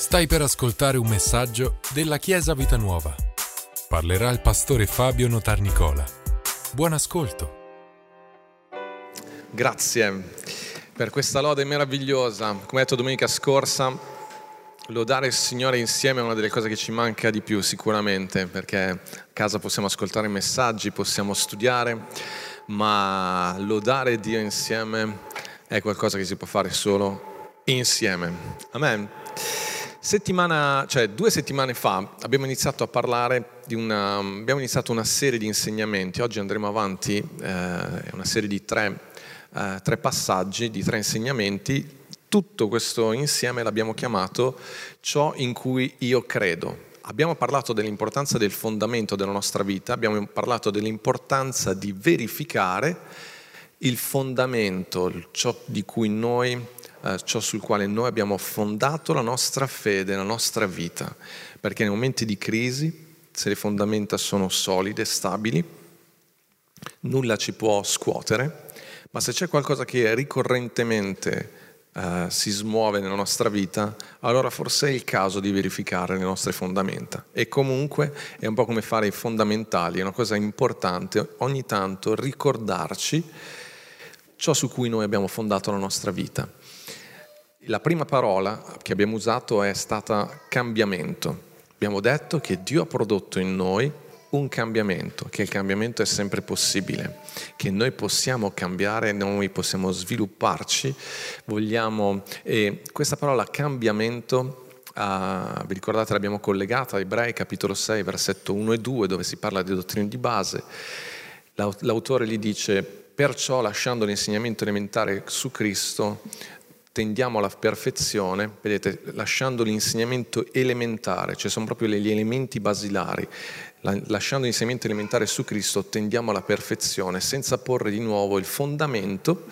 Stai per ascoltare un messaggio della Chiesa Vita Nuova. Parlerà il pastore Fabio Notarnicola. Buon ascolto. Grazie per questa lode meravigliosa. Come detto domenica scorsa, lodare il Signore insieme è una delle cose che ci manca di più sicuramente, perché a casa possiamo ascoltare messaggi, possiamo studiare, ma lodare Dio insieme è qualcosa che si può fare solo insieme. Amen. Settimana, cioè due settimane fa abbiamo iniziato a parlare di una, abbiamo iniziato una serie di insegnamenti, oggi andremo avanti, eh, è una serie di tre, eh, tre passaggi, di tre insegnamenti, tutto questo insieme l'abbiamo chiamato ciò in cui io credo. Abbiamo parlato dell'importanza del fondamento della nostra vita, abbiamo parlato dell'importanza di verificare il fondamento, ciò di cui noi eh, ciò sul quale noi abbiamo fondato la nostra fede, la nostra vita, perché nei momenti di crisi, se le fondamenta sono solide, stabili, nulla ci può scuotere, ma se c'è qualcosa che ricorrentemente Uh, si smuove nella nostra vita, allora forse è il caso di verificare le nostre fondamenta. E comunque è un po' come fare i fondamentali, è una cosa importante ogni tanto ricordarci ciò su cui noi abbiamo fondato la nostra vita. La prima parola che abbiamo usato è stata cambiamento. Abbiamo detto che Dio ha prodotto in noi un cambiamento, che il cambiamento è sempre possibile, che noi possiamo cambiare, noi possiamo svilupparci, vogliamo... E questa parola cambiamento Uh, vi ricordate l'abbiamo collegata a Ebrei capitolo 6 versetto 1 e 2 dove si parla di dottrine di base. L'autore gli dice perciò lasciando l'insegnamento elementare su Cristo tendiamo alla perfezione, vedete, lasciando l'insegnamento elementare, cioè sono proprio gli elementi basilari, lasciando l'insegnamento elementare su Cristo tendiamo alla perfezione senza porre di nuovo il fondamento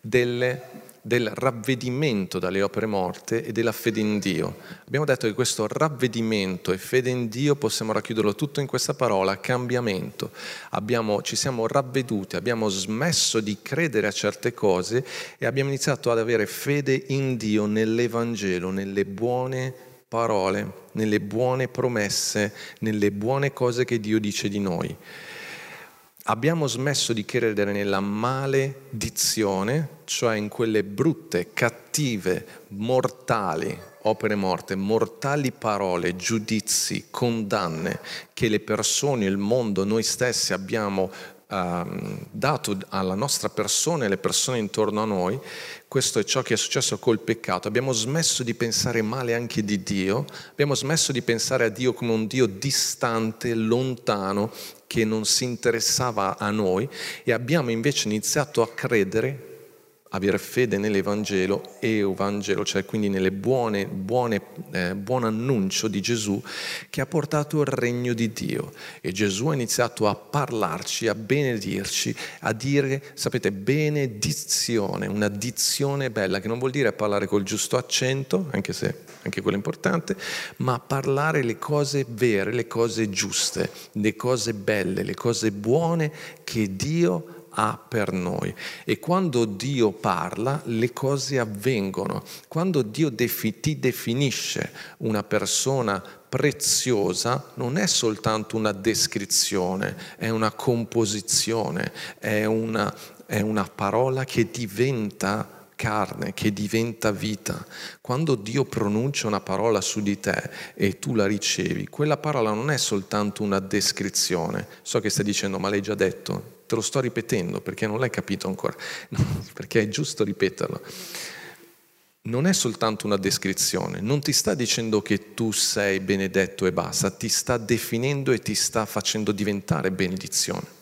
delle del ravvedimento dalle opere morte e della fede in Dio. Abbiamo detto che questo ravvedimento e fede in Dio possiamo racchiuderlo tutto in questa parola, cambiamento. Abbiamo, ci siamo ravveduti, abbiamo smesso di credere a certe cose e abbiamo iniziato ad avere fede in Dio nell'Evangelo, nelle buone parole, nelle buone promesse, nelle buone cose che Dio dice di noi abbiamo smesso di credere nella maledizione, cioè in quelle brutte, cattive, mortali opere morte, mortali parole, giudizi, condanne che le persone, il mondo, noi stessi abbiamo uh, dato alla nostra persona e alle persone intorno a noi, questo è ciò che è successo col peccato. Abbiamo smesso di pensare male anche di Dio, abbiamo smesso di pensare a Dio come un Dio distante, lontano, che non si interessava a noi e abbiamo invece iniziato a credere avere fede nell'Evangelo e Evangelo, cioè quindi buone, eh, buon annuncio di Gesù che ha portato il regno di Dio. E Gesù ha iniziato a parlarci, a benedirci, a dire, sapete, benedizione, una dizione bella, che non vuol dire parlare col giusto accento, anche se anche quello è importante, ma parlare le cose vere, le cose giuste, le cose belle, le cose buone che Dio ha ha per noi. E quando Dio parla, le cose avvengono. Quando Dio defi- ti definisce una persona preziosa, non è soltanto una descrizione, è una composizione, è una, è una parola che diventa carne che diventa vita. Quando Dio pronuncia una parola su di te e tu la ricevi, quella parola non è soltanto una descrizione. So che stai dicendo, ma l'hai già detto te lo sto ripetendo perché non l'hai capito ancora, perché è giusto ripeterlo. Non è soltanto una descrizione, non ti sta dicendo che tu sei benedetto e basta, ti sta definendo e ti sta facendo diventare benedizione.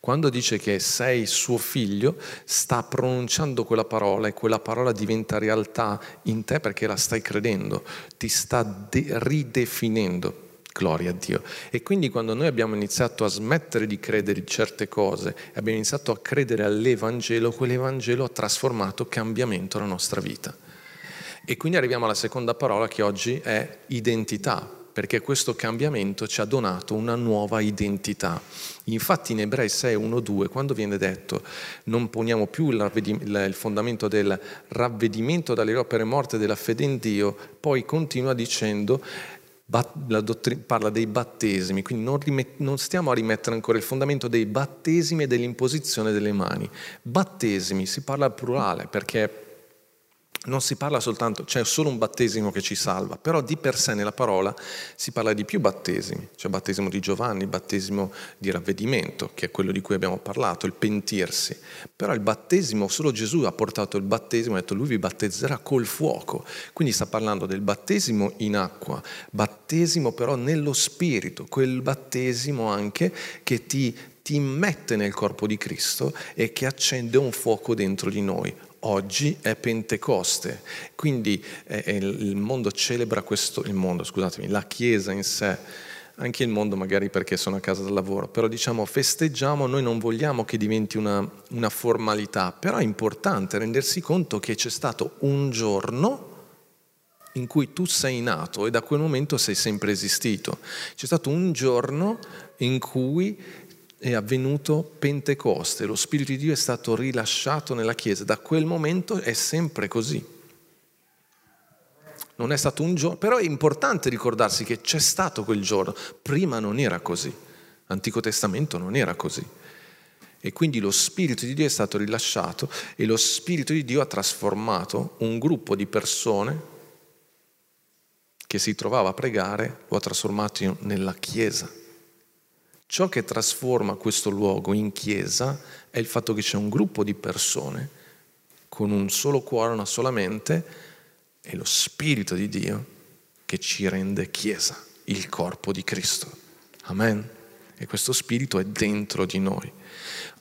Quando dice che sei suo figlio, sta pronunciando quella parola e quella parola diventa realtà in te perché la stai credendo, ti sta de- ridefinendo. Gloria a Dio. E quindi quando noi abbiamo iniziato a smettere di credere in certe cose, abbiamo iniziato a credere all'Evangelo, quell'Evangelo ha trasformato cambiamento nella nostra vita. E quindi arriviamo alla seconda parola che oggi è identità. perché questo cambiamento ci ha donato una nuova identità. Infatti in Ebrei 6, 1, 2, quando viene detto non poniamo più il fondamento del ravvedimento dalle opere morte della fede in Dio, poi continua dicendo la parla dei battesimi, quindi non, rimet, non, stiamo a rimettere ancora il fondamento dei battesimi e dell'imposizione delle mani. Battesimi si parla al plurale perché non si parla soltanto, c'è solo un battesimo che ci salva, però di per sé nella parola si parla di più battesimi, c'è il battesimo di Giovanni, il battesimo di ravvedimento, che è quello di cui abbiamo parlato, il pentirsi, però il battesimo, solo Gesù ha portato il battesimo, ha detto lui vi battezzerà col fuoco, quindi sta parlando del battesimo in acqua, battesimo però nello spirito, quel battesimo anche che ti ti immette nel corpo di Cristo e che accende un fuoco dentro di noi oggi è Pentecoste, quindi eh, il mondo celebra questo, il mondo, scusatemi, la Chiesa in sé, anche il mondo magari perché sono a casa dal lavoro, però diciamo festeggiamo, noi non vogliamo che diventi una, una formalità, però è importante rendersi conto che c'è stato un giorno in cui tu sei nato e da quel momento sei sempre esistito. C'è stato un giorno in cui è avvenuto Pentecoste, lo Spirito di Dio è stato rilasciato nella Chiesa, da quel momento è sempre così. Non è stato un giorno, però è importante ricordarsi che c'è stato quel giorno, prima non era così, l'Antico Testamento non era così. E quindi lo Spirito di Dio è stato rilasciato e lo Spirito di Dio ha trasformato un gruppo di persone che si trovava a pregare, lo ha trasformato nella Chiesa. Ciò che trasforma questo luogo in chiesa è il fatto che c'è un gruppo di persone con un solo cuore, una sola mente e lo Spirito di Dio che ci rende chiesa, il corpo di Cristo. Amen. E questo Spirito è dentro di noi.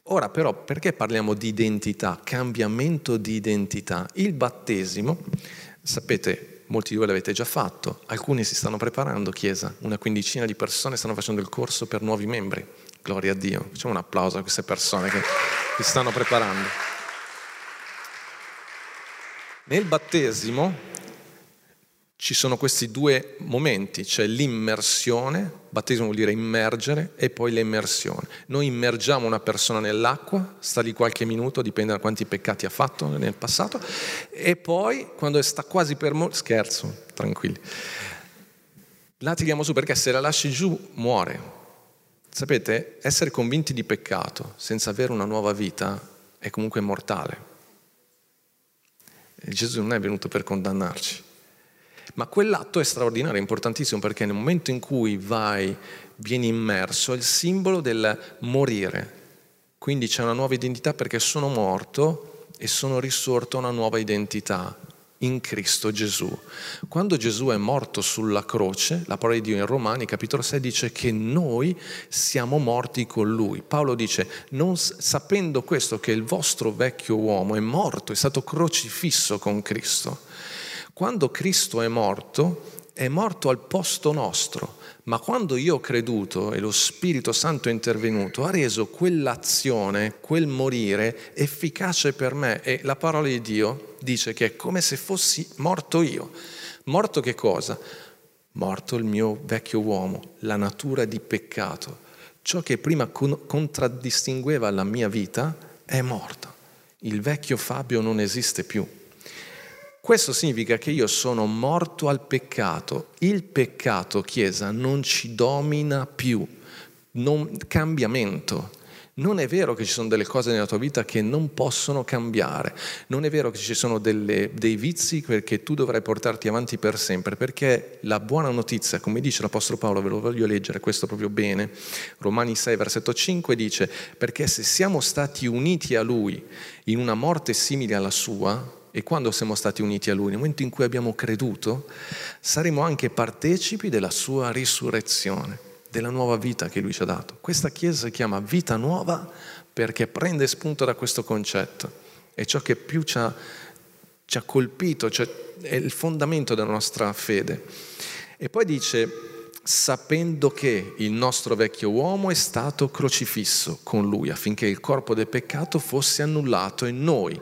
Ora però perché parliamo di identità, cambiamento di identità? Il battesimo, sapete, molti di voi l'avete già fatto, alcuni si stanno preparando, Chiesa, una quindicina di persone stanno facendo il corso per nuovi membri. Gloria a Dio. Facciamo un applauso a queste persone che si stanno preparando. Nel battesimo ci sono questi due momenti, c'è l'immersione, battesimo vuol dire immergere, e poi l'immersione. Noi immergiamo una persona nell'acqua, sta lì qualche minuto, dipende da quanti peccati ha fatto nel passato, e poi quando sta quasi per morire, scherzo, tranquilli, la tiriamo su perché se la lasci giù muore. Sapete, essere convinti di peccato senza avere una nuova vita è comunque mortale. E Gesù non è venuto per condannarci ma quell'atto è straordinario, è importantissimo perché nel momento in cui vai, vieni immerso, è il simbolo del morire. Quindi c'è una nuova identità perché sono morto e sono risorto a una nuova identità in Cristo Gesù. Quando Gesù è morto sulla croce, la parola di Dio in Romani, capitolo 6, dice che noi siamo morti con Lui. Paolo dice, non, sapendo questo, che il vostro vecchio uomo è morto, è stato crocifisso con Cristo quando Cristo è morto, è morto al posto nostro, ma quando io ho creduto e lo Spirito Santo è intervenuto, ha reso quell'azione, quel morire efficace per me e la parola di Dio dice che è come se fossi morto io. Morto che cosa? Morto il mio vecchio uomo, la natura di peccato. Ciò che prima contraddistingueva la mia vita è morto. Il vecchio Fabio non esiste più. Questo significa che io sono morto al peccato. Il peccato, Chiesa, non ci domina più. Non, cambiamento. Non è vero che ci sono delle cose nella tua vita che non possono cambiare, non è vero che ci sono delle, dei vizi perché tu dovrai portarti avanti per sempre, perché la buona notizia, come dice l'Apostolo Paolo, ve lo voglio leggere questo proprio bene, Romani 6, versetto 5 dice, perché se siamo stati uniti a Lui in una morte simile alla sua, e quando siamo stati uniti a Lui, nel momento in cui abbiamo creduto, saremo anche partecipi della sua risurrezione, della nuova vita che Lui ci ha dato. Questa Chiesa si chiama vita nuova perché prende spunto da questo concetto. E ciò che più ci ha, ci ha colpito, cioè è il fondamento della nostra fede. E poi dice, sapendo che il nostro vecchio uomo è stato crocifisso con lui affinché il corpo del peccato fosse annullato e noi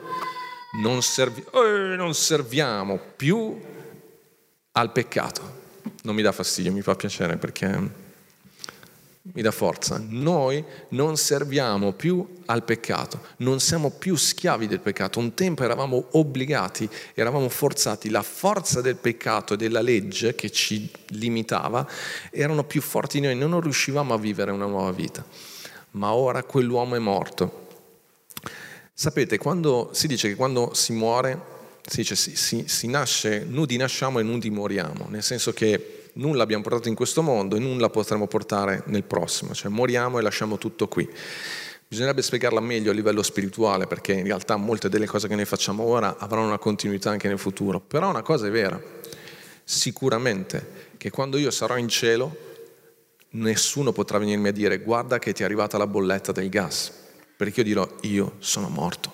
non, servi- eh, non serviamo più al peccato. non mi dà fastidio, mi fa piacere perché mi dà forza. Noi non serviamo più al peccato, non siamo più schiavi del peccato. Un tempo eravamo obbligati, eravamo forzati. La forza del peccato e della legge che ci limitava erano più forti di noi, non riuscivamo a vivere una nuova vita. Ma ora quell'uomo è morto. Sapete, quando si dice che quando si muore, si dice si, si, si nasce, nudi nasciamo e nudi moriamo, nel senso che nulla abbiamo portato in questo mondo e nulla potremo portare nel prossimo, cioè moriamo e lasciamo tutto qui. Bisognerebbe spiegarla meglio a livello spirituale perché in realtà molte delle cose che noi facciamo ora avranno una continuità anche nel futuro, però una cosa è vera, sicuramente che quando io sarò in cielo nessuno potrà venirmi a dire guarda che ti è arrivata la bolletta del gas, perché io dirò io sono morto,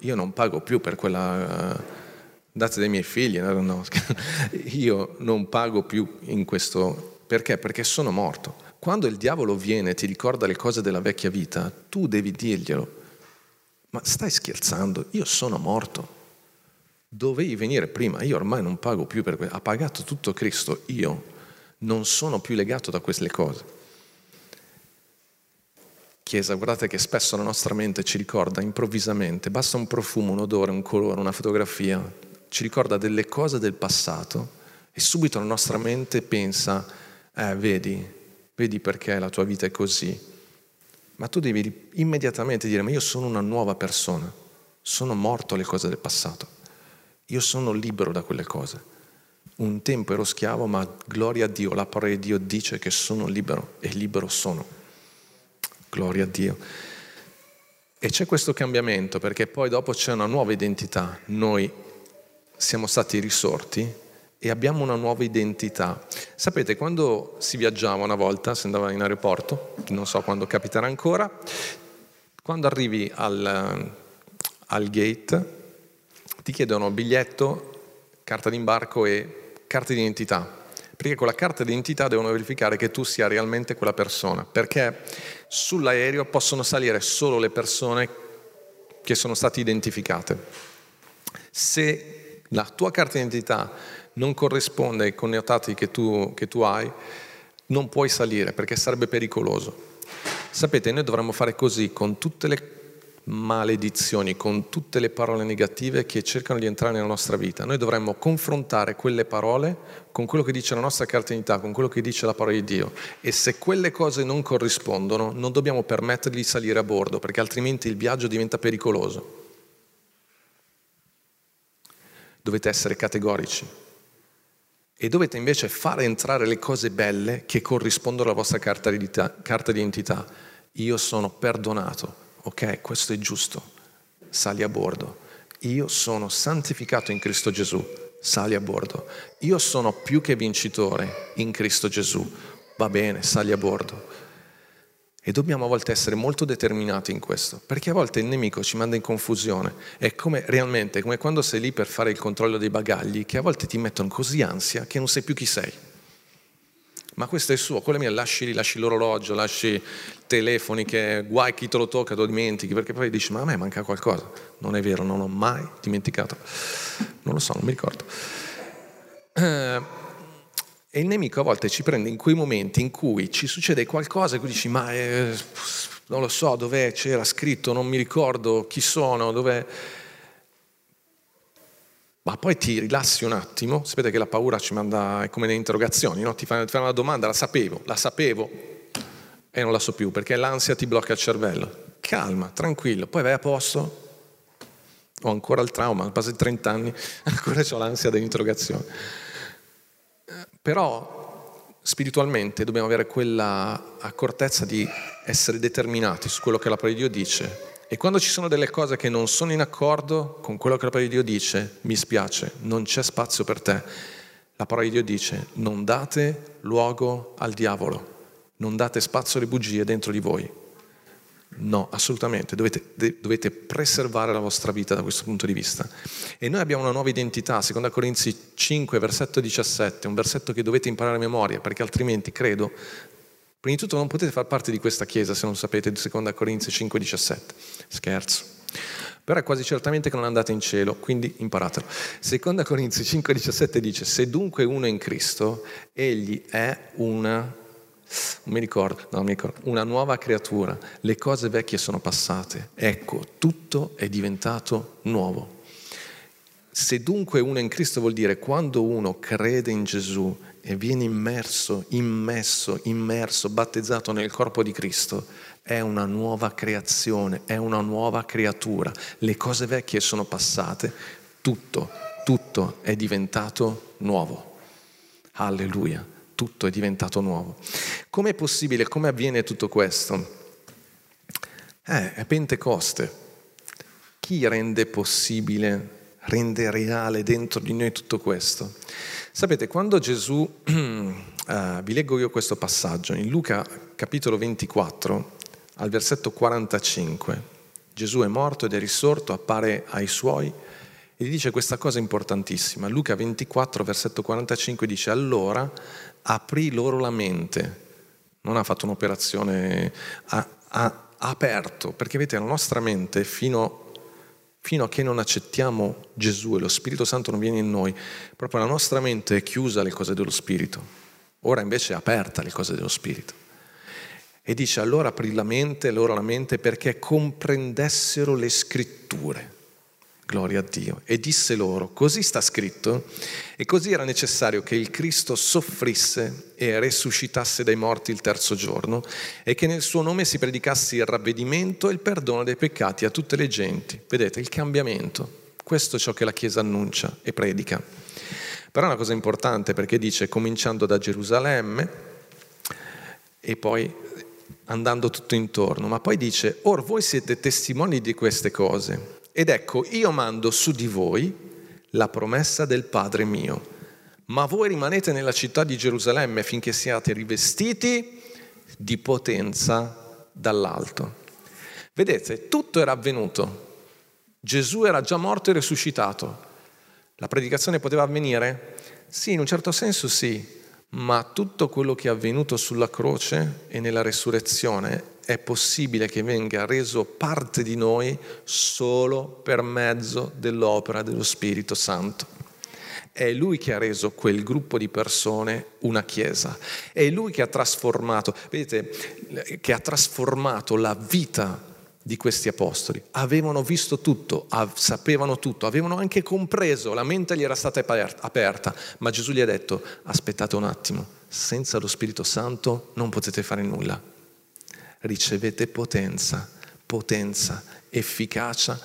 io non pago più per quella uh, date dai miei figli, no, no, io non pago più in questo, perché? Perché sono morto. Quando il diavolo viene e ti ricorda le cose della vecchia vita, tu devi dirglielo, ma stai scherzando, io sono morto. Dovevi venire prima, io ormai non pago più per questo, ha pagato tutto Cristo, io non sono più legato da queste cose. Chiesa, guardate che spesso la nostra mente ci ricorda improvvisamente, basta un profumo, un odore, un colore, una fotografia, ci ricorda delle cose del passato e subito la nostra mente pensa, eh, vedi, vedi perché la tua vita è così. Ma tu devi immediatamente dire, ma io sono una nuova persona, sono morto alle cose del passato, io sono libero da quelle cose. Un tempo ero schiavo, ma gloria a Dio, la parola di Dio dice che sono libero e libero sono. Gloria a Dio. E c'è questo cambiamento perché poi dopo c'è una nuova identità. Noi siamo stati risorti e abbiamo una nuova identità. Sapete, quando si viaggiava una volta, si andava in aeroporto, non so quando capiterà ancora, quando arrivi al, al gate ti chiedono biglietto, carta d'imbarco e carta d'identità, perché con la carta d'identità devono verificare che tu sia realmente quella persona, perché sull'aereo possono salire solo le persone che sono state identificate. Se la tua carta d'identità non corrisponde ai connotati che tu, che tu hai, non puoi salire perché sarebbe pericoloso. Sapete, noi dovremmo fare così con tutte le maledizioni, con tutte le parole negative che cercano di entrare nella nostra vita. Noi dovremmo confrontare quelle parole con quello che dice la nostra carta d'identità, con quello che dice la parola di Dio. E se quelle cose non corrispondono, non dobbiamo permettergli di salire a bordo, perché altrimenti il viaggio diventa pericoloso dovete essere categorici e dovete invece far entrare le cose belle che corrispondono alla vostra carta di, carta di identità. Io sono perdonato, ok? Questo è giusto, sali a bordo. Io sono santificato in Cristo Gesù, sali a bordo. Io sono più che vincitore in Cristo Gesù, va bene, sali a bordo. E dobbiamo a volte essere molto determinati in questo, perché a volte il nemico ci manda in confusione. È come realmente, come quando sei lì per fare il controllo dei bagagli, che a volte ti mettono così ansia che non sai più chi sei. Ma questo è suo, quello mio, lasci, lasci l'orologio, lasci telefoni che guai chi te lo tocca, te lo dimentichi, perché poi dici, ma a me manca qualcosa. Non è vero, non ho mai dimenticato. Non lo so, non mi ricordo. Eh, e il nemico a volte ci prende in quei momenti in cui ci succede qualcosa e tu dici, ma eh, non lo so, dov'è, c'era scritto, non mi ricordo chi sono, dov'è. Ma poi ti rilassi un attimo, sapete che la paura ci manda, è come nelle interrogazioni, no? ti, fanno, una domanda, la sapevo, la sapevo e non la so più perché l'ansia ti blocca il cervello. Calma, tranquillo, poi vai a posto. Ho ancora il trauma, passati 30 anni, ancora ho l'ansia dell'interrogazione. Però spiritualmente dobbiamo avere quella accortezza di essere determinati su quello che la parola di Dio dice. E quando ci sono delle cose che non sono in accordo con quello che la parola di Dio dice, mi spiace, non c'è spazio per te. La parola di Dio dice, non date luogo al diavolo, non date spazio alle bugie dentro di voi. No, assolutamente, dovete, de, dovete, preservare la vostra vita da questo punto di vista. E noi abbiamo una nuova identità, secondo Corinzi 5, versetto 17, un versetto che dovete imparare a memoria, perché altrimenti, credo, prima di tutto non potete far parte di questa chiesa se non sapete di seconda Corinzi 5, 17. Scherzo. però è quasi certamente che non andate in cielo, quindi imparatelo. Seconda Corinzi 5,17 dice, se dunque uno è in Cristo, egli è una, mi ricordo, no, mi ricordo, una nuova creatura, le cose vecchie sono passate, ecco, tutto è diventato nuovo. Se dunque uno è in Cristo vuol dire quando uno crede in Gesù e viene immerso, immesso, immerso, battezzato nel corpo di Cristo, è una nuova creazione, è una nuova creatura. Le cose vecchie sono passate, tutto, tutto è diventato nuovo. Alleluia, tutto è diventato nuovo. Com'è possibile, come avviene tutto questo? Eh, è Pentecoste. Chi rende possibile, rende reale dentro di noi tutto questo? Sapete, quando Gesù, uh, vi leggo io questo passaggio, in Luca capitolo 24, al versetto 45. Gesù è morto ed è risorto, appare ai suoi e gli dice questa cosa importantissima. Luca 24, versetto 45 dice allora aprì loro la mente. Non ha fatto un'operazione, ha, ha aperto, perché vedete la nostra mente fino, fino a che non accettiamo Gesù e lo Spirito Santo non viene in noi, proprio la nostra mente è chiusa alle cose dello Spirito. Ora invece è aperta alle cose dello Spirito. E dice allora aprì la mente, loro la mente perché comprendessero le scritture. Gloria a Dio. E disse loro, così sta scritto, e così era necessario che il Cristo soffrisse e risuscitasse dai morti il terzo giorno, e che nel suo nome si predicasse il ravvedimento e il perdono dei peccati a tutte le genti. Vedete, il cambiamento. Questo è ciò che la Chiesa annuncia e predica. Però è una cosa importante perché dice, cominciando da Gerusalemme, e poi andando tutto intorno, ma poi dice, or voi siete testimoni di queste cose, ed ecco, io mando su di voi la promessa del Padre mio, ma voi rimanete nella città di Gerusalemme finché siate rivestiti di potenza dall'alto. Vedete, tutto era avvenuto. Gesù era già morto e risuscitato. La predicazione poteva avvenire? Sì, in un certo senso sì, ma tutto quello che è avvenuto sulla croce e nella resurrezione è possibile che venga reso parte di noi solo per mezzo dell'opera dello Spirito Santo. È Lui che ha reso quel gruppo di persone una chiesa. È Lui che ha trasformato, vedete, che ha trasformato la vita di questi apostoli. Avevano visto tutto, sapevano tutto, avevano anche compreso, la mente gli era stata aperta, ma Gesù gli ha detto, aspettate un attimo, senza lo Spirito Santo non potete fare nulla. Ricevete potenza, potenza, efficacia,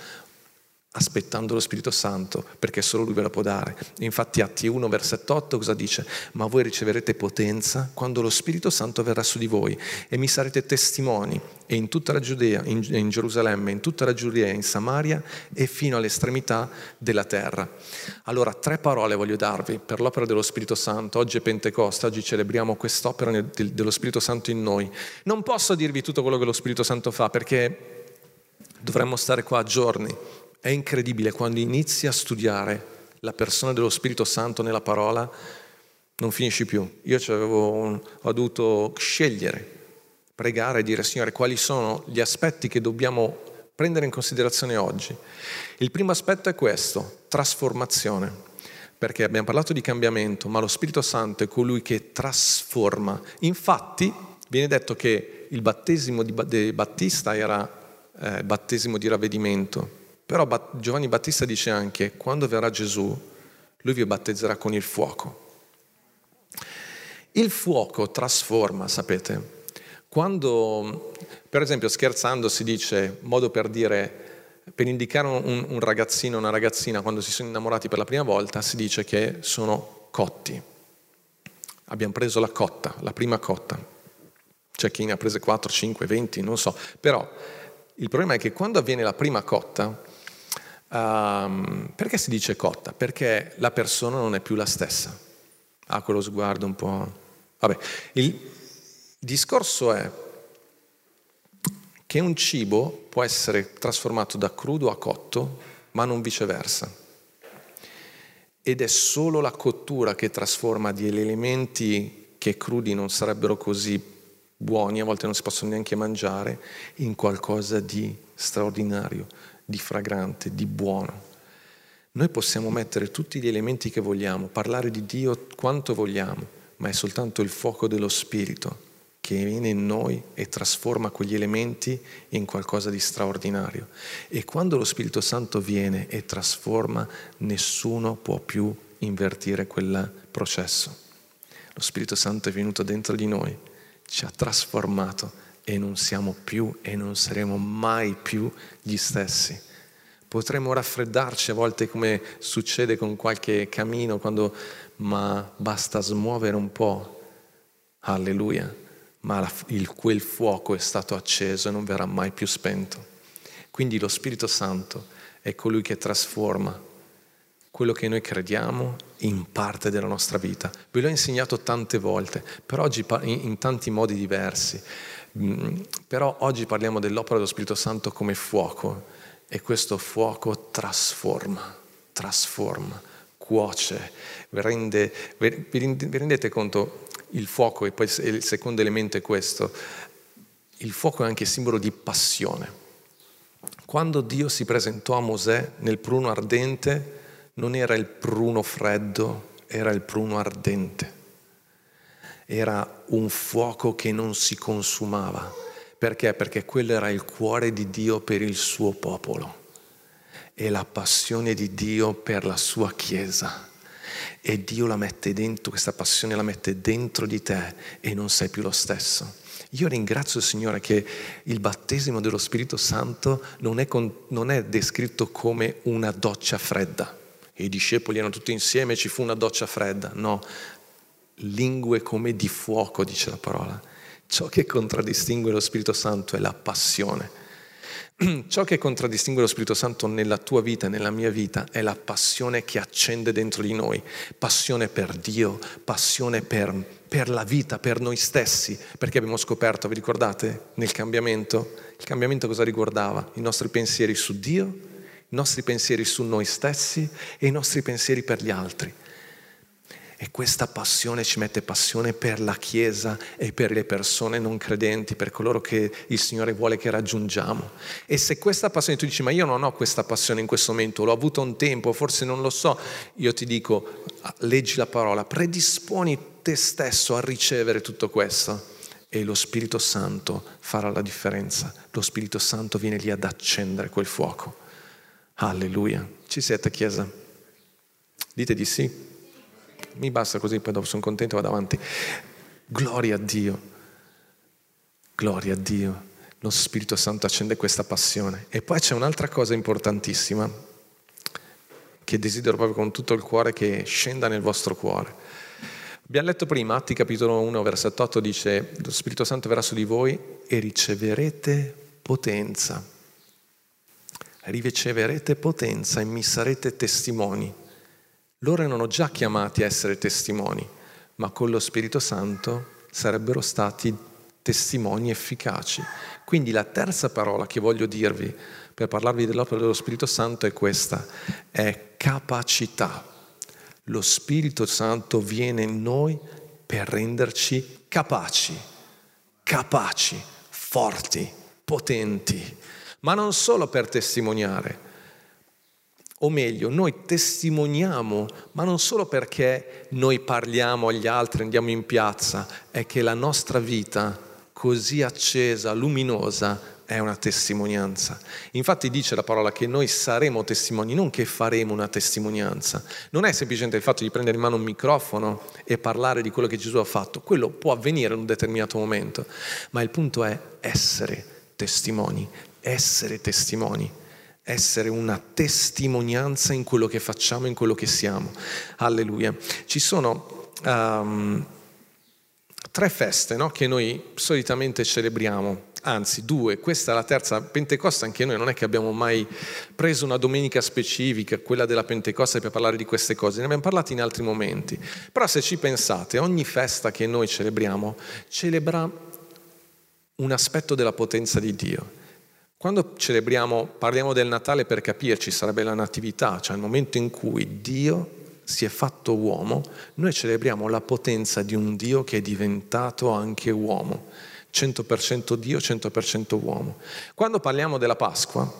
aspettando lo Spirito Santo, perché solo Lui ve la può dare. Infatti Atti 1, versetto 8 cosa dice? Ma voi riceverete potenza quando lo Spirito Santo verrà su di voi e mi sarete testimoni e in tutta la Giudea, in, in Gerusalemme, in tutta la Giudea, in Samaria e fino all'estremità della terra. Allora, tre parole voglio darvi per l'opera dello Spirito Santo. Oggi è Pentecoste, oggi celebriamo quest'opera dello Spirito Santo in noi. Non posso dirvi tutto quello che lo Spirito Santo fa perché dovremmo stare qua giorni è incredibile quando inizi a studiare la persona dello Spirito Santo nella parola, non finisci più. Io un, ho dovuto scegliere, pregare e dire Signore quali sono gli aspetti che dobbiamo prendere in considerazione oggi. Il primo aspetto è questo, trasformazione, perché abbiamo parlato di cambiamento, ma lo Spirito Santo è colui che trasforma. Infatti viene detto che il battesimo di Battista era eh, battesimo di ravvedimento, però Giovanni Battista dice anche, quando verrà Gesù, lui vi battezzerà con il fuoco. Il fuoco trasforma, sapete. Quando, per esempio, scherzando si dice, modo per dire, per indicare un, un ragazzino o una ragazzina quando si sono innamorati per la prima volta, si dice che sono cotti. Abbiamo preso la cotta, la prima cotta. C'è chi ne ha prese 4, 5, 20, non so. Però il problema è che quando avviene la prima cotta, Um, perché si dice cotta? Perché la persona non è più la stessa. Ha quello sguardo un po'... Vabbè, il discorso è che un cibo può essere trasformato da crudo a cotto, ma non viceversa. Ed è solo la cottura che trasforma degli elementi che crudi non sarebbero così buoni, a volte non si possono neanche mangiare, in qualcosa di straordinario, di fragrante, di buono. Noi possiamo mettere tutti gli elementi che vogliamo, parlare di Dio quanto vogliamo, ma è soltanto il fuoco dello Spirito che viene in noi e trasforma quegli elementi in qualcosa di straordinario. E quando lo Spirito Santo viene e trasforma, nessuno può più invertire quel processo. Lo Spirito Santo è venuto dentro di noi, ci ha trasformato e non siamo più e non saremo mai più gli stessi. Potremmo raffreddarci a volte come succede con qualche camino, quando, ma basta smuovere un po'. Alleluia. Ma il, quel fuoco è stato acceso e non verrà mai più spento. Quindi lo Spirito Santo è colui che trasforma quello che noi crediamo in parte della nostra vita. Ve l'ho insegnato tante volte, per oggi in tanti modi diversi. Mm, però oggi parliamo dell'opera dello Spirito Santo come fuoco e questo fuoco trasforma, trasforma, cuoce, rende, vi rendete conto? Il fuoco e poi il secondo elemento è questo, il fuoco è anche simbolo di passione. Quando Dio si presentò a Mosè nel pruno ardente, non era il pruno freddo, era il pruno ardente era un fuoco che non si consumava. Perché? Perché quello era il cuore di Dio per il suo popolo e la passione di Dio per la sua Chiesa. E Dio la mette dentro, questa passione la mette dentro di te e non sei più lo stesso. Io ringrazio il Signore che il battesimo dello Spirito Santo non è, con, non è descritto come una doccia fredda. I discepoli erano tutti insieme, ci fu una doccia fredda. No, lingue come di fuoco, dice la parola. Ciò che contraddistingue lo Spirito Santo è la passione. Ciò che contraddistingue lo Spirito Santo nella tua vita, nella mia vita, è la passione che accende dentro di noi, passione per Dio, passione per, per la vita, per noi stessi, perché abbiamo scoperto, vi ricordate, nel cambiamento? Il cambiamento cosa riguardava? I nostri pensieri su Dio, i nostri pensieri su noi stessi e i nostri pensieri per gli altri. E questa passione ci mette passione per la Chiesa e per le persone non credenti, per coloro che il Signore vuole che raggiungiamo. E se questa passione, tu dici, ma io non ho questa passione in questo momento, l'ho avuto un tempo, forse non lo so, io ti dico, leggi la parola, predisponi te stesso a ricevere tutto questo e lo Spirito Santo farà la differenza. Lo Spirito Santo viene lì ad accendere quel fuoco. Alleluia. Ci siete, Chiesa? Dite di sì mi basta così, poi dopo sono contento e vado avanti. Gloria a Dio, gloria a Dio. Lo Spirito Santo accende questa passione. E poi c'è un'altra cosa importantissima che desidero proprio con tutto il cuore che scenda nel vostro cuore. Abbiamo letto prima, Atti capitolo 1, versetto 8 dice, lo Spirito Santo verrà su di voi e riceverete potenza. Riceverete potenza e mi sarete testimoni loro erano già chiamati a essere testimoni, ma con lo Spirito Santo sarebbero stati testimoni efficaci. Quindi la terza parola che voglio dirvi per parlarvi dell'opera dello Spirito Santo è questa, è capacità. Lo Spirito Santo viene in noi per renderci capaci, capaci, forti, potenti, ma non solo per testimoniare, o meglio, noi testimoniamo, ma non solo perché noi parliamo agli altri, andiamo in piazza, è che la nostra vita così accesa, luminosa, è una testimonianza. Infatti dice la parola che noi saremo testimoni, non che faremo una testimonianza. Non è semplicemente il fatto di prendere in mano un microfono e parlare di quello che Gesù ha fatto, quello può avvenire in un determinato momento, ma il punto è essere testimoni, essere testimoni essere una testimonianza in quello che facciamo, in quello che siamo. Alleluia. Ci sono um, tre feste no? che noi solitamente celebriamo, anzi due, questa è la terza, Pentecoste anche noi non è che abbiamo mai preso una domenica specifica, quella della Pentecoste per parlare di queste cose, ne abbiamo parlato in altri momenti, però se ci pensate, ogni festa che noi celebriamo celebra un aspetto della potenza di Dio. Quando celebriamo, parliamo del Natale per capirci, sarebbe la natività, cioè il momento in cui Dio si è fatto uomo, noi celebriamo la potenza di un Dio che è diventato anche uomo, 100% Dio, 100% uomo. Quando parliamo della Pasqua,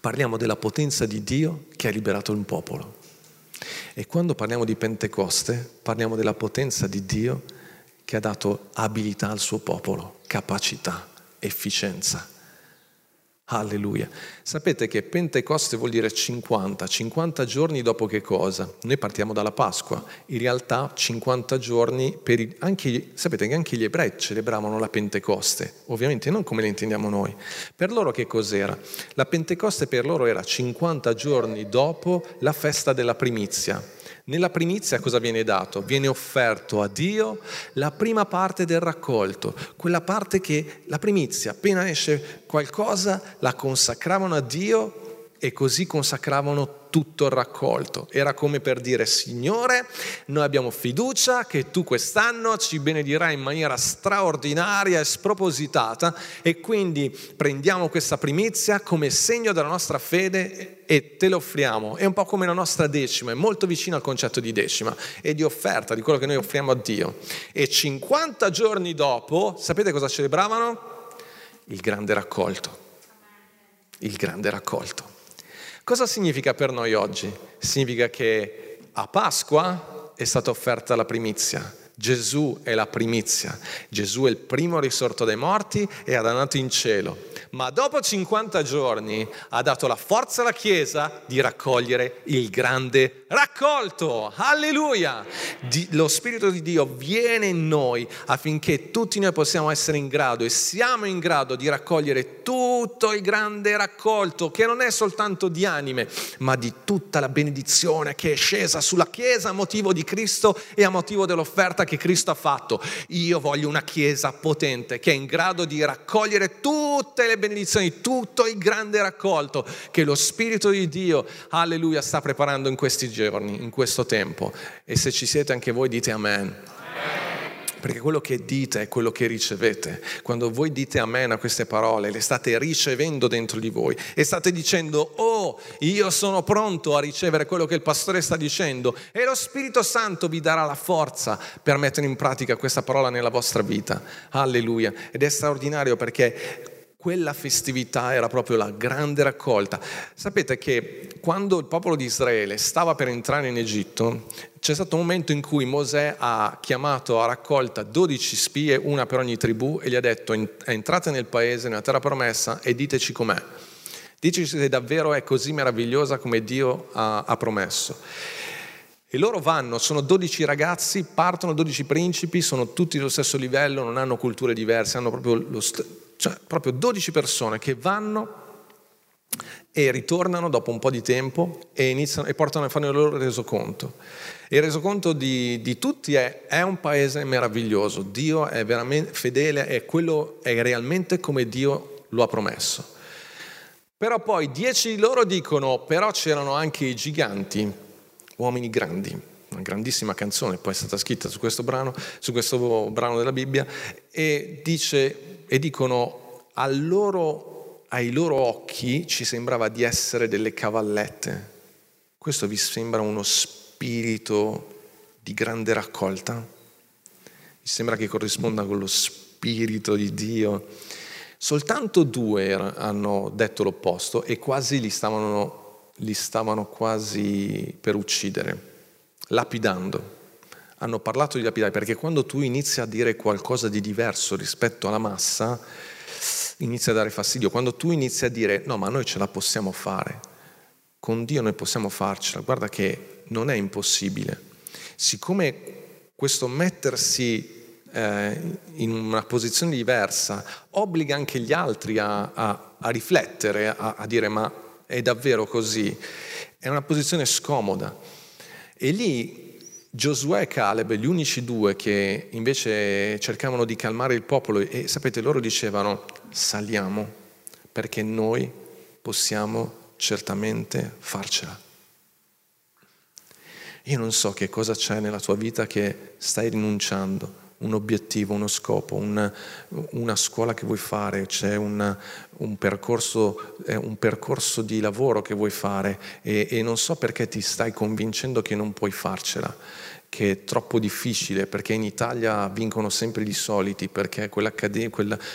parliamo della potenza di Dio che ha liberato un popolo. E quando parliamo di Pentecoste, parliamo della potenza di Dio che ha dato abilità al suo popolo, capacità, efficienza. Alleluia. Sapete che Pentecoste vuol dire 50, 50 giorni dopo che cosa? Noi partiamo dalla Pasqua, in realtà 50 giorni per i, anche, sapete che anche gli ebrei celebravano la Pentecoste, ovviamente non come le intendiamo noi. Per loro che cos'era? La Pentecoste per loro era 50 giorni dopo la festa della primizia. Nella primizia cosa viene dato? Viene offerto a Dio la prima parte del raccolto, quella parte che la primizia, appena esce qualcosa, la consacravano a Dio e così consacravano tutto il raccolto. Era come per dire, Signore, noi abbiamo fiducia che tu quest'anno ci benedirai in maniera straordinaria e spropositata e quindi prendiamo questa primizia come segno della nostra fede e te lo offriamo. È un po' come la nostra decima, è molto vicino al concetto di decima e di offerta, di quello che noi offriamo a Dio. E 50 giorni dopo, sapete cosa celebravano? Il grande raccolto. Il grande raccolto. Cosa significa per noi oggi? Significa che a Pasqua è stata offerta la primizia. Gesù è la primizia, Gesù è il primo risorto dai morti e è andato in cielo ma dopo 50 giorni ha dato la forza alla Chiesa di raccogliere il grande raccolto. Alleluia! lo Spirito di Dio viene in noi affinché tutti noi possiamo essere in grado e siamo in grado di raccogliere tutto il grande raccolto che non è soltanto di anime, ma di tutta la benedizione che è scesa sulla Chiesa a motivo di Cristo e a motivo dell'offerta che Cristo ha fatto. Io voglio una Chiesa potente che è in grado di raccogliere tutte le benedizioni, tutto il grande raccolto che lo Spirito di Dio, alleluia, sta preparando in questi giorni, in questo tempo. E se ci siete anche voi dite amen. Perché quello che dite è quello che ricevete. Quando voi dite amen a queste parole, le state ricevendo dentro di voi e state dicendo, oh, io sono pronto a ricevere quello che il pastore sta dicendo e lo Spirito Santo vi darà la forza per mettere in pratica questa parola nella vostra vita. Alleluia. Ed è straordinario perché quella festività era proprio la grande raccolta. Sapete che quando il popolo di Israele stava per entrare in Egitto, c'è stato un momento in cui Mosè ha chiamato a raccolta 12 spie, una per ogni tribù, e gli ha detto entrate nel paese, nella terra promessa e diteci com'è. Diteci se davvero è così meravigliosa come Dio ha, ha promesso. E loro vanno, sono 12 ragazzi, partono 12 principi, sono tutti dello stesso livello, non hanno culture diverse, hanno proprio lo stesso cioè proprio 12 persone che vanno e ritornano dopo un po' di tempo e, iniziano, e portano fare il loro resoconto. Il resoconto di, di tutti è, è un paese meraviglioso, Dio è veramente fedele, è, quello, è realmente come Dio lo ha promesso. Però poi dieci di loro dicono, però c'erano anche i giganti, uomini grandi, una grandissima canzone, poi è stata scritta su questo brano, su questo brano della Bibbia, e dice e dicono loro, ai loro occhi ci sembrava di essere delle cavallette. Questo vi sembra uno spirito di grande raccolta? Vi sembra che corrisponda con lo spirito di Dio? Soltanto due hanno detto l'opposto e quasi li stavano, li stavano quasi per uccidere, lapidando hanno parlato di lapidare, perché quando tu inizi a dire qualcosa di diverso rispetto alla massa, inizia a dare fastidio. Quando tu inizi a dire no, ma noi ce la possiamo fare, con Dio noi possiamo farcela, guarda che non è impossibile. Siccome questo mettersi eh, in una posizione diversa obbliga anche gli altri a, a, a riflettere, a, a dire ma è davvero così, è una posizione scomoda. E lì Giosuè e Caleb, gli unici due che invece cercavano di calmare il popolo e sapete loro dicevano saliamo perché noi possiamo certamente farcela. Io non so che cosa c'è nella tua vita che stai rinunciando, un obiettivo, uno scopo, una, una scuola che vuoi fare, c'è una, un, percorso, eh, un, percorso, di lavoro che vuoi fare e, e non so perché ti stai convincendo che non puoi farcela che è troppo difficile perché in Italia vincono sempre gli soliti, perché quel,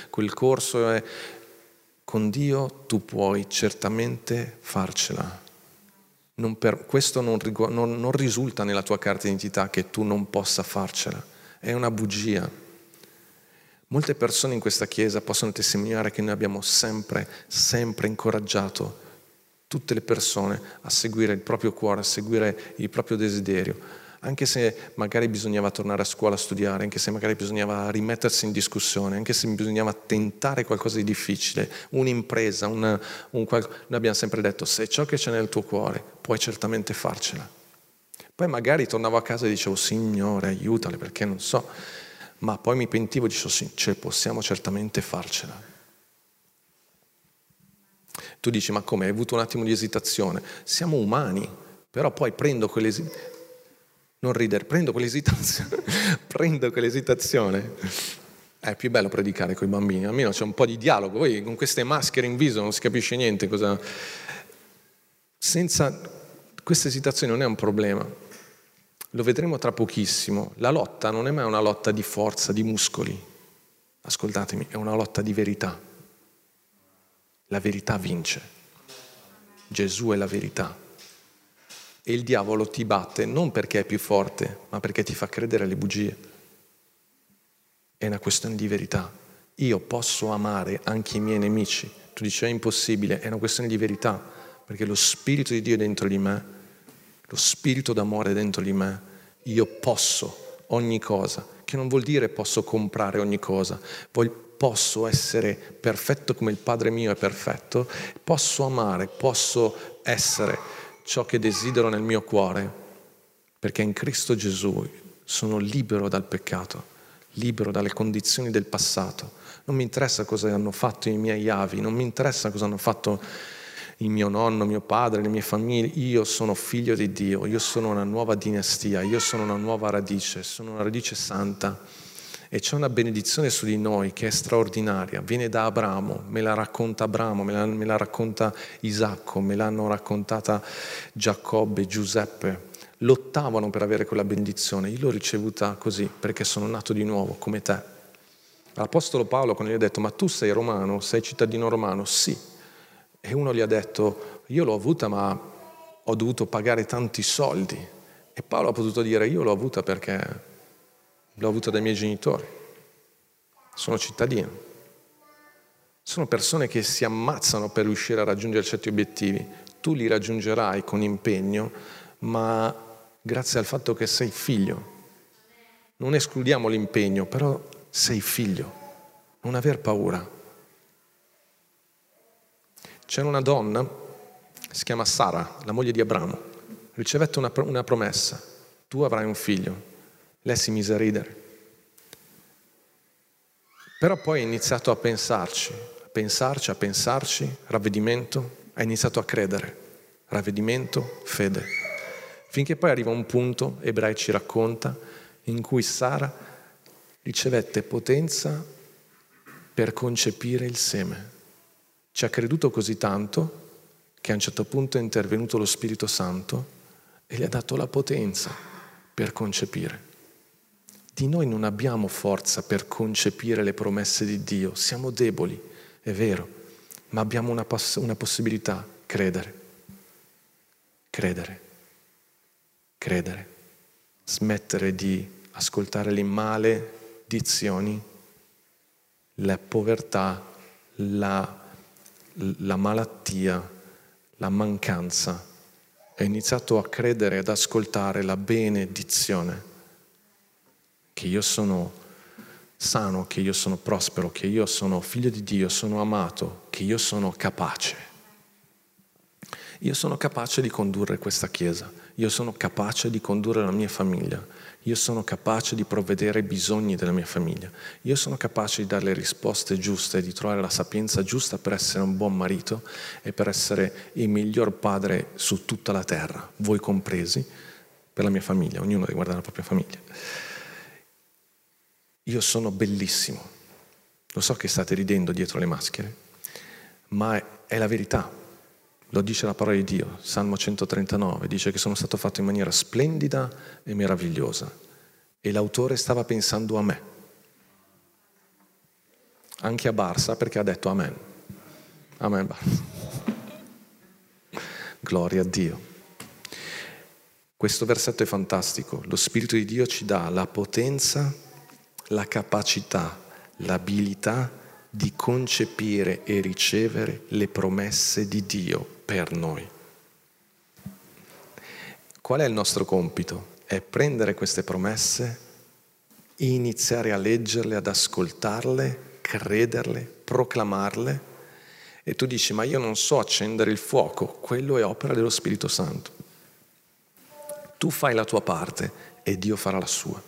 quel corso è... Con Dio tu puoi certamente farcela. Non per, questo non, non, non risulta nella tua carta d'identità che tu non possa farcela. È una bugia. Molte persone in questa chiesa possono testimoniare che noi abbiamo sempre, sempre incoraggiato tutte le persone a seguire il proprio cuore, a seguire il proprio desiderio anche se magari bisognava tornare a scuola a studiare, anche se magari bisognava rimettersi in discussione, anche se bisognava tentare qualcosa di difficile, un'impresa, una, un qual... noi abbiamo sempre detto se ciò che c'è nel tuo cuore puoi certamente farcela. Poi magari tornavo a casa e dicevo Signore aiutale perché non so, ma poi mi pentivo e dicevo sì, ce possiamo certamente farcela. Tu dici ma come hai avuto un attimo di esitazione? Siamo umani, però poi prendo quell'esitazione non ridere, prendo quell'esitazione, prendo quell'esitazione. È più bello predicare con i bambini, almeno c'è un po' di dialogo, poi con queste maschere in viso non si capisce niente cosa... Senza... Questa esitazione non è un problema, lo vedremo tra pochissimo. La lotta non è mai una lotta di forza, di muscoli. Ascoltatemi, è una lotta di verità. La verità vince. Gesù è la verità. E il diavolo ti batte non perché è più forte, ma perché ti fa credere alle bugie. È una questione di verità. Io posso amare anche i miei nemici. Tu dici è impossibile, è una questione di verità, perché lo Spirito di Dio dentro di me, lo Spirito d'amore dentro di me. Io posso ogni cosa, che non vuol dire posso comprare ogni cosa, posso essere perfetto come il Padre mio è perfetto, posso amare, posso essere ciò che desidero nel mio cuore, perché in Cristo Gesù sono libero dal peccato, libero dalle condizioni del passato. Non mi interessa cosa hanno fatto i miei avi, non mi interessa cosa hanno fatto il mio nonno, mio padre, le mie famiglie. Io sono figlio di Dio, io sono una nuova dinastia, io sono una nuova radice, sono una radice santa e c'è una benedizione su di noi che è straordinaria, viene da Abramo, me la racconta Abramo, me la, me la racconta Isacco, me l'hanno raccontata Giacobbe, Giuseppe, lottavano per avere quella benedizione, io l'ho ricevuta così perché sono nato di nuovo come te. L'Apostolo Paolo quando gli ha detto ma tu sei romano, sei cittadino romano? Sì. E uno gli ha detto io l'ho avuta ma ho dovuto pagare tanti soldi. E Paolo ha potuto dire io l'ho avuta perché l'ho avuto dai miei genitori, sono cittadino. Sono persone che si ammazzano per riuscire a raggiungere certi obiettivi. Tu li raggiungerai con impegno, ma grazie al fatto che sei figlio. Non escludiamo l'impegno, però sei figlio. Non aver paura. C'era una donna, si chiama Sara, la moglie di Abramo, ricevette una, una promessa. Tu avrai un figlio lei si mise a ridere. Però poi ha iniziato a pensarci, a pensarci, a pensarci, ravvedimento, ha iniziato a credere, ravvedimento, fede. Finché poi arriva un punto, Ebrei ci racconta, in cui Sara ricevette potenza per concepire il seme. Ci ha creduto così tanto che a un certo punto è intervenuto lo Spirito Santo e gli ha dato la potenza per concepire. Di noi non abbiamo forza per concepire le promesse di Dio, siamo deboli, è vero, ma abbiamo una, poss- una possibilità, credere, credere, credere, smettere di ascoltare le maledizioni, la povertà, la, la malattia, la mancanza. È iniziato a credere, ad ascoltare la benedizione che io sono sano, che io sono prospero, che io sono figlio di Dio, sono amato, che io sono capace. Io sono capace di condurre questa Chiesa, io sono capace di condurre la mia famiglia, io sono capace di provvedere ai bisogni della mia famiglia, io sono capace di dare le risposte giuste, di trovare la sapienza giusta per essere un buon marito e per essere il miglior padre su tutta la terra, voi compresi, per la mia famiglia, ognuno deve guardare la propria famiglia. Io sono bellissimo. Lo so che state ridendo dietro le maschere, ma è la verità. Lo dice la parola di Dio, Salmo 139, dice che sono stato fatto in maniera splendida e meravigliosa. E l'autore stava pensando a me. Anche a Barsa perché ha detto Amen. Amen. Gloria a Dio. Questo versetto è fantastico. Lo Spirito di Dio ci dà la potenza, la capacità, l'abilità di concepire e ricevere le promesse di Dio per noi. Qual è il nostro compito? È prendere queste promesse, iniziare a leggerle, ad ascoltarle, crederle, proclamarle. E tu dici, ma io non so accendere il fuoco, quello è opera dello Spirito Santo. Tu fai la tua parte e Dio farà la sua.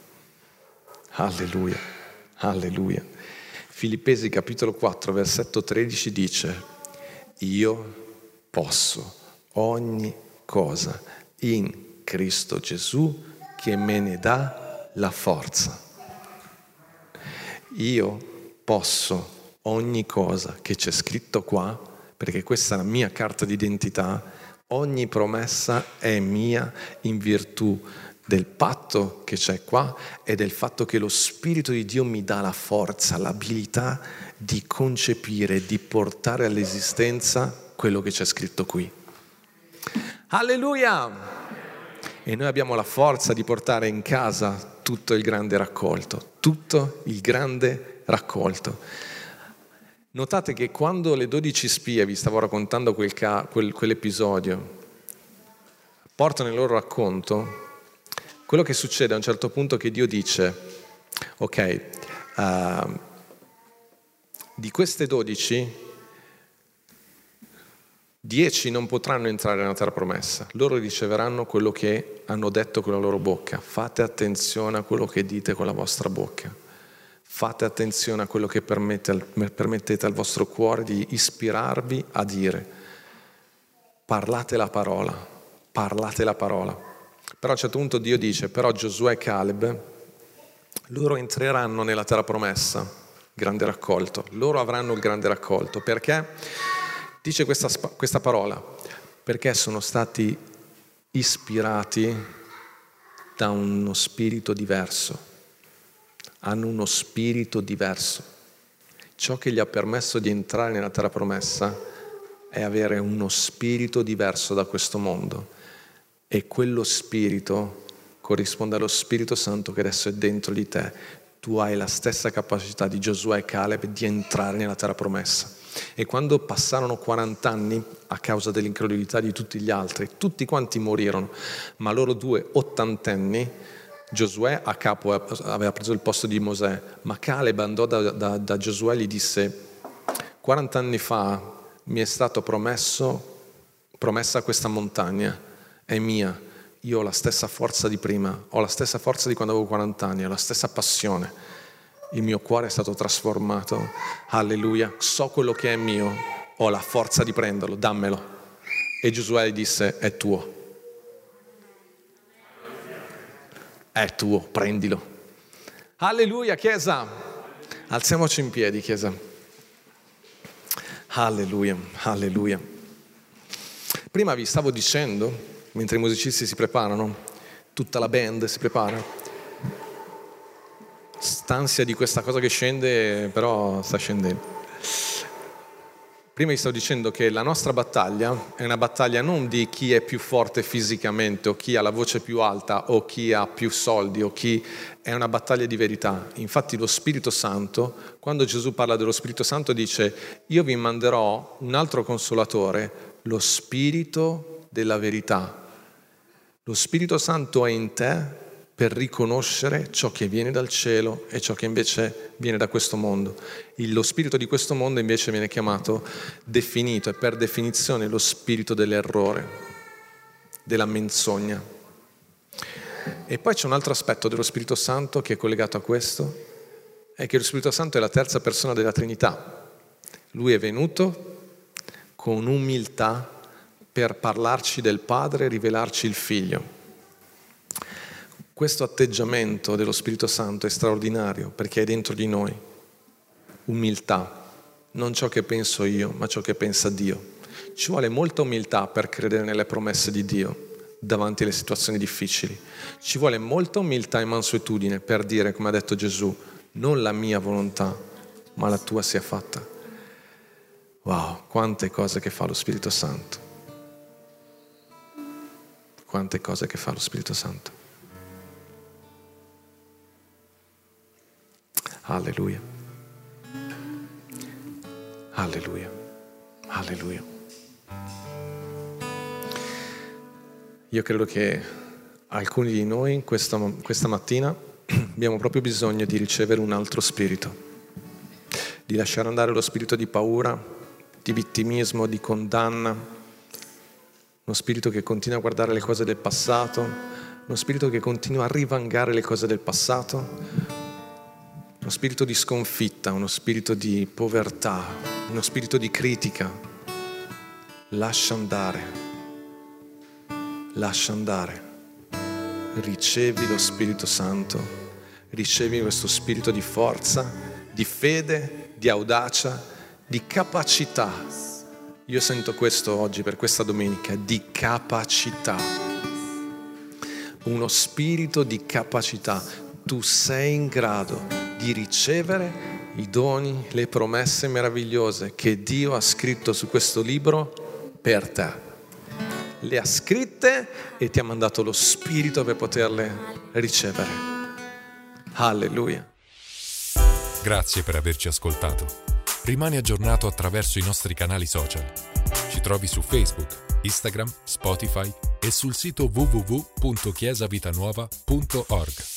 Alleluia, alleluia. Filippesi capitolo 4, versetto 13 dice, io posso ogni cosa in Cristo Gesù che me ne dà la forza. Io posso ogni cosa che c'è scritto qua, perché questa è la mia carta d'identità, Ogni promessa è mia in virtù del patto che c'è qua e del fatto che lo Spirito di Dio mi dà la forza, l'abilità di concepire, di portare all'esistenza quello che c'è scritto qui. Alleluia! E noi abbiamo la forza di portare in casa tutto il grande raccolto, tutto il grande raccolto. Notate che quando le dodici spie, vi stavo raccontando quel ca- quel, quell'episodio, portano il loro racconto, quello che succede a un certo punto è che Dio dice, ok, uh, di queste dodici, dieci non potranno entrare nella terra promessa, loro riceveranno quello che hanno detto con la loro bocca, fate attenzione a quello che dite con la vostra bocca. Fate attenzione a quello che permettete al vostro cuore di ispirarvi a dire. Parlate la parola, parlate la parola. Però a un certo punto Dio dice, però Giosuè e Caleb, loro entreranno nella terra promessa, grande raccolto, loro avranno il grande raccolto. Perché? Dice questa, questa parola, perché sono stati ispirati da uno spirito diverso hanno uno spirito diverso. Ciò che gli ha permesso di entrare nella terra promessa è avere uno spirito diverso da questo mondo e quello spirito corrisponde allo Spirito Santo che adesso è dentro di te. Tu hai la stessa capacità di Giosuè e Caleb di entrare nella terra promessa. E quando passarono 40 anni, a causa dell'incredulità di tutti gli altri, tutti quanti morirono, ma loro due ottantenni, Giosuè a capo aveva preso il posto di Mosè, ma Caleb andò da, da, da Giosuè e gli disse, 40 anni fa mi è stato promesso, promessa questa montagna, è mia, io ho la stessa forza di prima, ho la stessa forza di quando avevo 40 anni, ho la stessa passione, il mio cuore è stato trasformato, alleluia, so quello che è mio, ho la forza di prenderlo, dammelo. E Giosuè disse, è tuo. è tuo, prendilo. Alleluia, Chiesa. Alziamoci in piedi, Chiesa. Alleluia, alleluia. Prima vi stavo dicendo, mentre i musicisti si preparano, tutta la band si prepara, stansia di questa cosa che scende, però sta scendendo. Prima vi stavo dicendo che la nostra battaglia è una battaglia non di chi è più forte fisicamente o chi ha la voce più alta o chi ha più soldi o chi è una battaglia di verità. Infatti lo Spirito Santo, quando Gesù parla dello Spirito Santo dice io vi manderò un altro consolatore, lo Spirito della verità. Lo Spirito Santo è in te per riconoscere ciò che viene dal cielo e ciò che invece viene da questo mondo. lo spirito di questo mondo invece viene chiamato, definito, è per definizione lo spirito dell'errore, della menzogna. E poi c'è un altro aspetto dello Spirito Santo che è collegato a questo, è che lo Spirito Santo è la terza persona della Trinità. Lui è venuto con umiltà per parlarci del Padre e rivelarci il Figlio. Questo atteggiamento dello Spirito Santo è straordinario perché è dentro di noi. Umiltà, non ciò che penso io, ma ciò che pensa Dio. Ci vuole molta umiltà per credere nelle promesse di Dio davanti alle situazioni difficili. Ci vuole molta umiltà e mansuetudine per dire, come ha detto Gesù, non la mia volontà, ma la tua sia fatta. Wow, quante cose che fa lo Spirito Santo. Quante cose che fa lo Spirito Santo. Alleluia. Alleluia. Alleluia. Io credo che alcuni di noi questa, questa mattina abbiamo proprio bisogno di ricevere un altro spirito, di lasciare andare lo spirito di paura, di vittimismo, di condanna, uno spirito che continua a guardare le cose del passato, uno spirito che continua a rivangare le cose del passato, uno spirito di sconfitta, uno spirito di povertà, uno spirito di critica. Lascia andare, lascia andare, ricevi lo Spirito Santo, ricevi questo spirito di forza, di fede, di audacia di capacità. Io sento questo oggi per questa domenica, di capacità. Uno spirito di capacità. Tu sei in grado di ricevere i doni, le promesse meravigliose che Dio ha scritto su questo libro per te. Le ha scritte e ti ha mandato lo spirito per poterle ricevere. Alleluia. Grazie per averci ascoltato. Rimani aggiornato attraverso i nostri canali social. Ci trovi su Facebook, Instagram, Spotify e sul sito www.chiesavitanuova.org.